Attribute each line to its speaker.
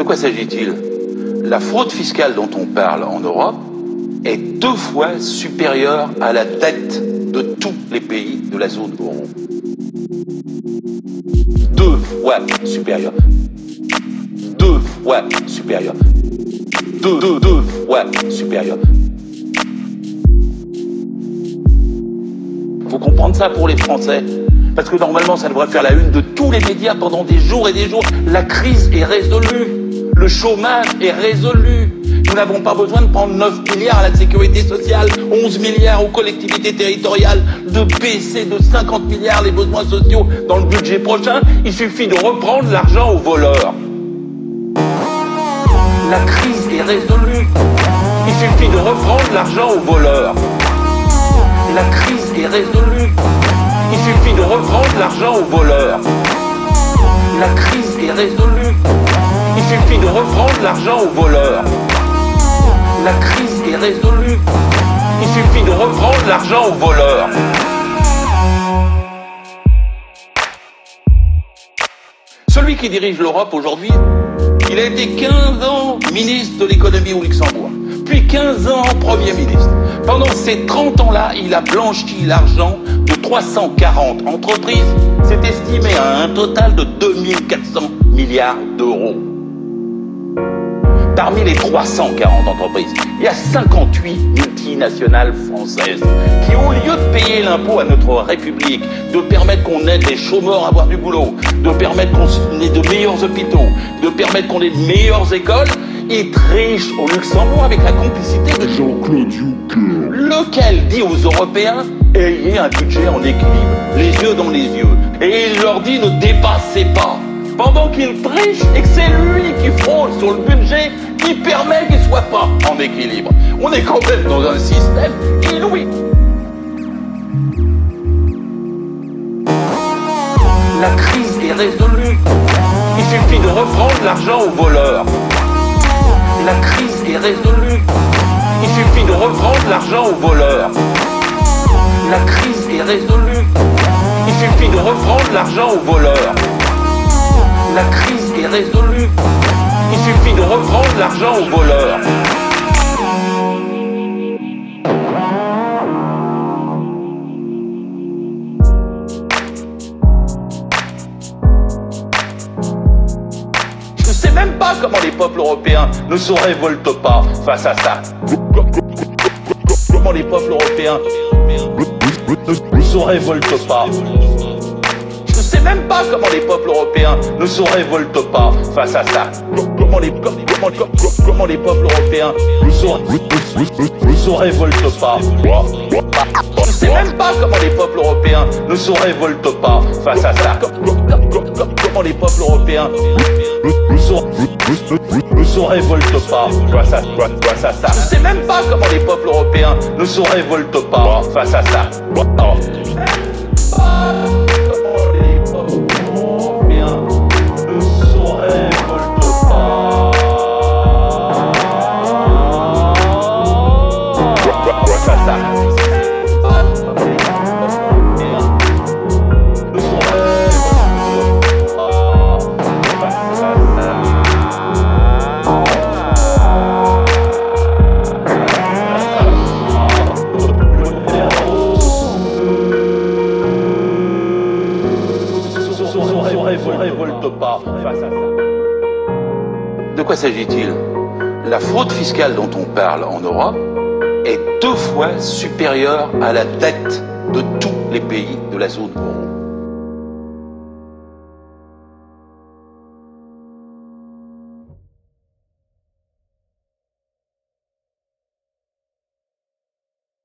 Speaker 1: quoi s'agit-il? La fraude fiscale dont on parle en Europe est deux fois supérieure à la dette de tous les pays de la zone euro. Deux fois supérieure. Deux fois supérieure. Deux, deux, deux fois supérieure. Faut comprendre ça pour les Français? Parce que normalement, ça devrait faire la une de tous les médias pendant des jours et des jours. La crise est résolue. Le chômage est résolu. Nous n'avons pas besoin de prendre 9 milliards à la sécurité sociale, 11 milliards aux collectivités territoriales, de baisser de 50 milliards les besoins sociaux dans le budget prochain. Il suffit de reprendre l'argent aux voleurs. La crise est résolue. Il suffit de reprendre l'argent aux voleurs. La crise est résolue. Il suffit de reprendre l'argent aux voleurs. La crise est résolue. Il suffit de reprendre l'argent aux voleurs. La crise est résolue. Il suffit de reprendre l'argent aux voleurs. Celui qui dirige l'Europe aujourd'hui, il a été 15 ans ministre de l'économie au Luxembourg, puis 15 ans Premier ministre. Pendant ces 30 ans-là, il a blanchi l'argent de 340 entreprises. C'est estimé à un total de 2400 milliards d'euros. Parmi les 340 entreprises, il y a 58 multinationales françaises qui, au lieu de payer l'impôt à notre République, de permettre qu'on aide les chômeurs à avoir du boulot, de permettre qu'on ait de meilleurs hôpitaux, de permettre qu'on ait de meilleures écoles, ils trichent au Luxembourg avec la complicité de
Speaker 2: Jean-Claude Juncker.
Speaker 1: lequel dit aux Européens ayez un budget en équilibre, les yeux dans les yeux. Et il leur dit ne dépassez pas. Pendant qu'il triche et que c'est lui qui fraude sur le budget qui permet qu'il soit pas en équilibre. On est quand même dans un système inouï. La crise est résolue. Il suffit de reprendre l'argent aux voleurs. La crise est résolue. Il suffit de reprendre l'argent aux voleurs. La crise est résolue. Il suffit de reprendre l'argent aux voleurs. La crise est résolue. Il suffit de reprendre l'argent aux voleurs. Je ne sais même pas comment les peuples européens ne se révoltent pas face à ça. Comment les peuples européens ne se révoltent pas. Sais même pas comment les peuples européens ne se révoltent pas face à ça. Comment les, comment, comment- comment les peuples européens ne se, ne se révoltent pas. Je sais même pas comment les peuples européens ne se révoltent pas face à ça. Comment les peuples européens ne se, révoltent pas face à, face à ça. Je sais même pas comment les peuples européens ne se révoltent pas face à ça. Comment révolte pas face à ça. De quoi s'agit-il? La fraude fiscale dont on parle en Europe est deux fois supérieure à la dette de tous les pays de la zone euro.